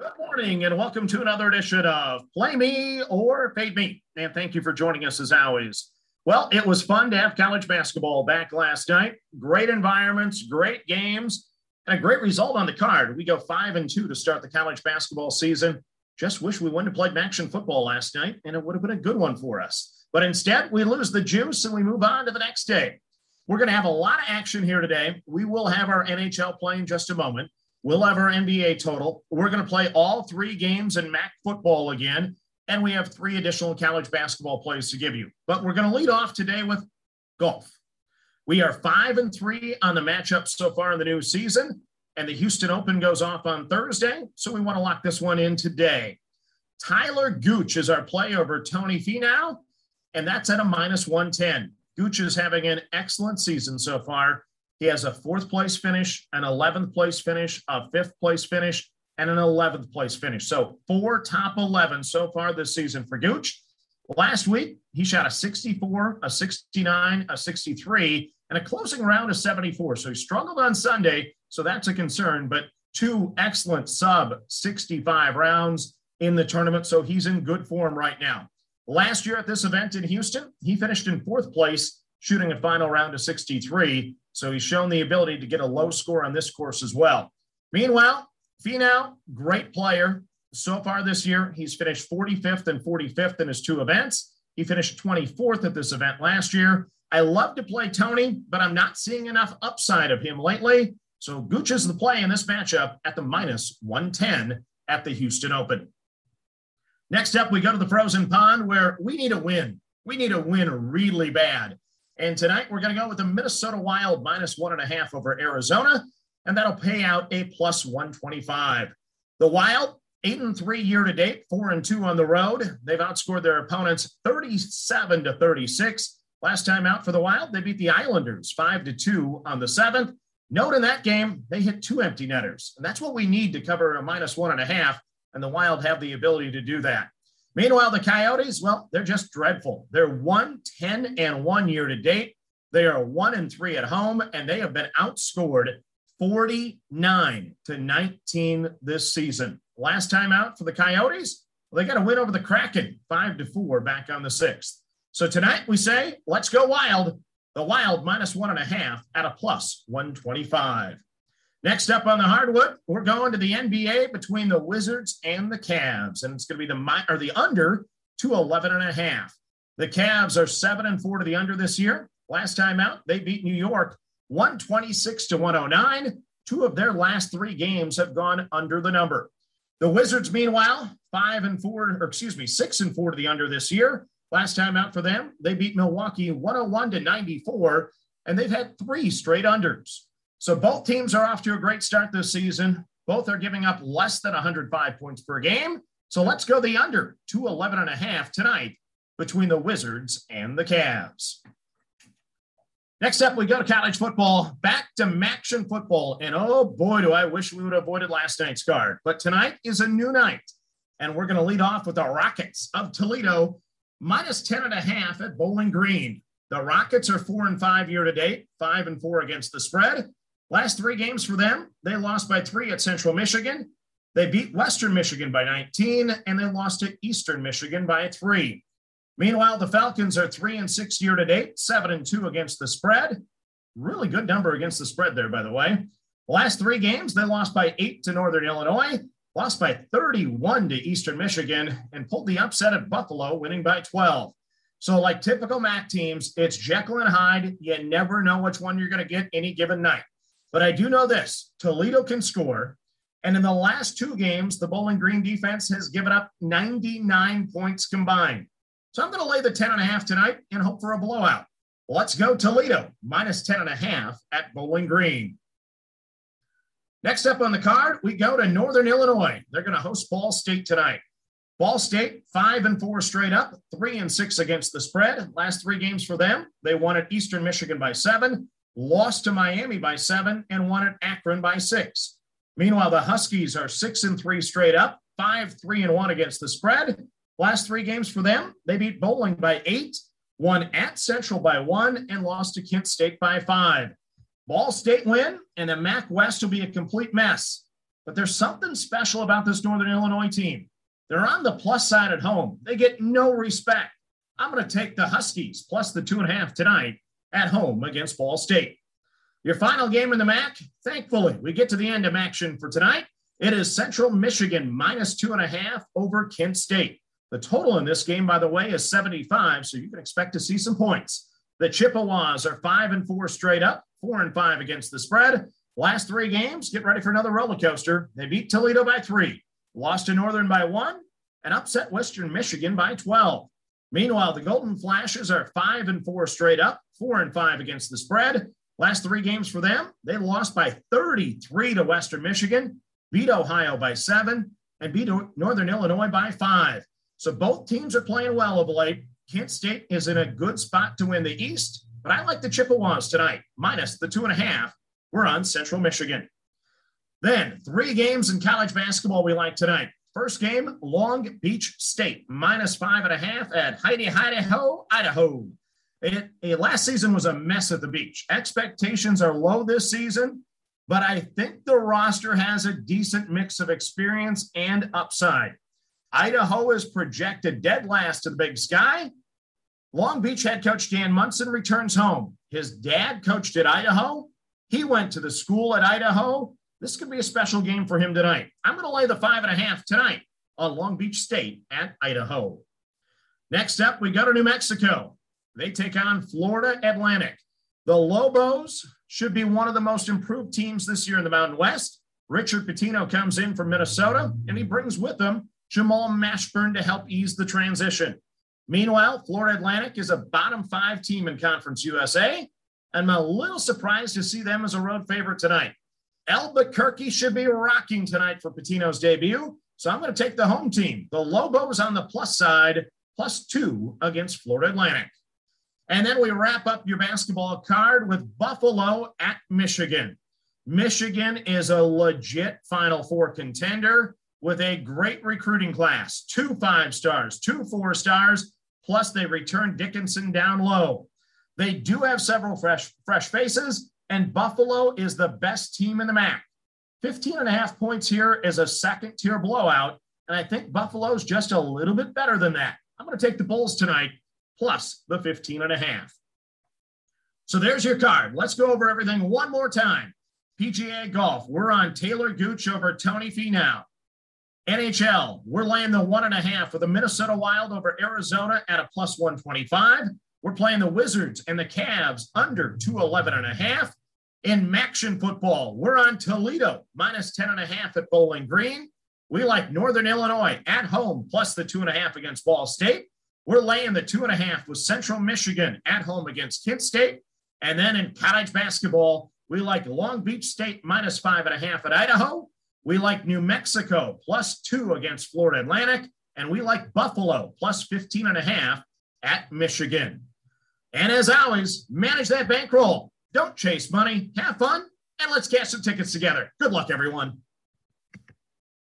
Good morning and welcome to another edition of Play Me or Fade Me. And thank you for joining us as always. Well, it was fun to have college basketball back last night. Great environments, great games, and a great result on the card. We go five and two to start the college basketball season. Just wish we wouldn't have played action football last night, and it would have been a good one for us. But instead, we lose the juice and we move on to the next day. We're going to have a lot of action here today. We will have our NHL play in just a moment. We'll have our NBA total. We're going to play all three games in MAC football again. And we have three additional college basketball plays to give you. But we're going to lead off today with golf. We are five and three on the matchup so far in the new season. And the Houston Open goes off on Thursday. So we want to lock this one in today. Taylor Gooch is our play over Tony Finau, and that's at a minus 110. Gooch is having an excellent season so far. He has a fourth place finish, an 11th place finish, a fifth place finish, and an 11th place finish. So four top 11 so far this season for Gooch. Last week, he shot a 64, a 69, a 63, and a closing round of 74. So he struggled on Sunday. So that's a concern, but two excellent sub 65 rounds in the tournament. So he's in good form right now. Last year at this event in Houston, he finished in fourth place, shooting a final round of 63. So he's shown the ability to get a low score on this course as well. Meanwhile, Finau, great player. So far this year, he's finished 45th and 45th in his two events. He finished 24th at this event last year. I love to play Tony, but I'm not seeing enough upside of him lately. So Gooch is the play in this matchup at the minus 110 at the Houston Open. Next up, we go to the frozen pond where we need a win. We need a win really bad. And tonight we're going to go with the Minnesota Wild minus one and a half over Arizona, and that'll pay out a plus 125. The Wild, eight and three year to date, four and two on the road. They've outscored their opponents 37 to 36. Last time out for the Wild, they beat the Islanders five to two on the seventh. Note in that game, they hit two empty netters, and that's what we need to cover a minus one and a half. And the Wild have the ability to do that. Meanwhile, the Coyotes, well, they're just dreadful. They're 1 10 and 1 year to date. They are 1 and 3 at home, and they have been outscored 49 to 19 this season. Last time out for the Coyotes, well, they got a win over the Kraken, 5 to 4 back on the 6th. So tonight we say, let's go wild. The wild minus one and a half at a plus 125. Next up on the hardwood, we're going to the NBA between the Wizards and the Cavs, and it's going to be the or the under to 11 and a half. The Cavs are seven and four to the under this year. Last time out, they beat New York 126 to 109. Two of their last three games have gone under the number. The Wizards, meanwhile, five and four, or excuse me, six and four to the under this year. Last time out for them, they beat Milwaukee 101 to 94, and they've had three straight unders. So both teams are off to a great start this season. Both are giving up less than 105 points per game. So let's go the under 211 and a half tonight between the Wizards and the Cavs. Next up, we go to college football, back to Maction football. And oh boy, do I wish we would have avoided last night's card. But tonight is a new night. And we're going to lead off with the Rockets of Toledo, minus 10 and a half at Bowling Green. The Rockets are four and five year to date, five and four against the spread. Last three games for them, they lost by three at Central Michigan. They beat Western Michigan by 19, and they lost to Eastern Michigan by three. Meanwhile, the Falcons are three and six year to date, seven and two against the spread. Really good number against the spread there, by the way. last three games, they lost by eight to Northern Illinois, lost by 31 to Eastern Michigan, and pulled the upset at Buffalo, winning by 12. So, like typical MAC teams, it's Jekyll and Hyde. You never know which one you're going to get any given night. But I do know this Toledo can score. And in the last two games, the Bowling Green defense has given up 99 points combined. So I'm going to lay the 10 and a half tonight and hope for a blowout. Let's go Toledo, minus 10 and a half at Bowling Green. Next up on the card, we go to Northern Illinois. They're going to host Ball State tonight. Ball State, five and four straight up, three and six against the spread. Last three games for them, they won at Eastern Michigan by seven, lost to Miami by seven, and won at Akron by six. Meanwhile, the Huskies are six and three straight up, five, three, and one against the spread. Last three games for them, they beat Bowling by eight, won at Central by one, and lost to Kent State by five. Ball State win, and the MAC West will be a complete mess. but there's something special about this Northern Illinois team. They're on the plus side at home. They get no respect. I'm going to take the Huskies plus the two and a half tonight at home against Ball State. Your final game in the MAC, thankfully, we get to the end of action for tonight. It is Central Michigan minus two and a half over Kent State. The total in this game, by the way, is 75, so you can expect to see some points. The Chippewas are five and four straight up, four and five against the spread. Last three games, get ready for another roller coaster. They beat Toledo by three, lost to Northern by one, and upset Western Michigan by 12. Meanwhile, the Golden Flashes are five and four straight up, four and five against the spread. Last three games for them, they lost by 33 to Western Michigan, beat Ohio by seven, and beat Northern Illinois by five. So both teams are playing well of late. Kent State is in a good spot to win the East, but I like the Chippewas tonight, minus the two and a half. We're on Central Michigan. Then three games in college basketball we like tonight. First game, Long Beach State, minus five and a half at Heidi Idaho, Idaho. It, it, last season was a mess at the beach. Expectations are low this season, but I think the roster has a decent mix of experience and upside. Idaho is projected dead last to the Big Sky. Long Beach head coach Dan Monson returns home. His dad coached at Idaho. He went to the school at Idaho. This could be a special game for him tonight. I'm going to lay the five and a half tonight on Long Beach State at Idaho. Next up, we go to New Mexico. They take on Florida Atlantic. The Lobos should be one of the most improved teams this year in the Mountain West. Richard Pitino comes in from Minnesota, and he brings with him Jamal Mashburn to help ease the transition. Meanwhile, Florida Atlantic is a bottom five team in Conference USA. I'm a little surprised to see them as a road favorite tonight. Albuquerque should be rocking tonight for Pitino's debut. So I'm going to take the home team. The Lobos on the plus side, plus two against Florida Atlantic. And then we wrap up your basketball card with Buffalo at Michigan. Michigan is a legit Final Four contender with a great recruiting class two five stars, two four stars, plus they return Dickinson down low. They do have several fresh, fresh faces, and Buffalo is the best team in the MAC. 15 and a half points here is a second tier blowout, and I think Buffalo's just a little bit better than that. I'm going to take the Bulls tonight plus the 15 and a half. So there's your card. Let's go over everything one more time. PGA Golf, we're on Taylor Gooch over Tony Finau. NHL, we're laying the one and a half for the Minnesota Wild over Arizona at a plus 125. We're playing the Wizards and the Cavs under 211 and a half. In MACtion football, we're on Toledo minus 10 and a half at Bowling Green. We like Northern Illinois at home plus the two and a half against Ball State. We're laying the two and a half with Central Michigan at home against Kent State. And then in college basketball, we like Long Beach State minus five and a half at Idaho. We like New Mexico plus two against Florida Atlantic. And we like Buffalo plus 15 and a half at Michigan. And as always, manage that bankroll. Don't chase money, have fun, and let's cash some tickets together. Good luck, everyone.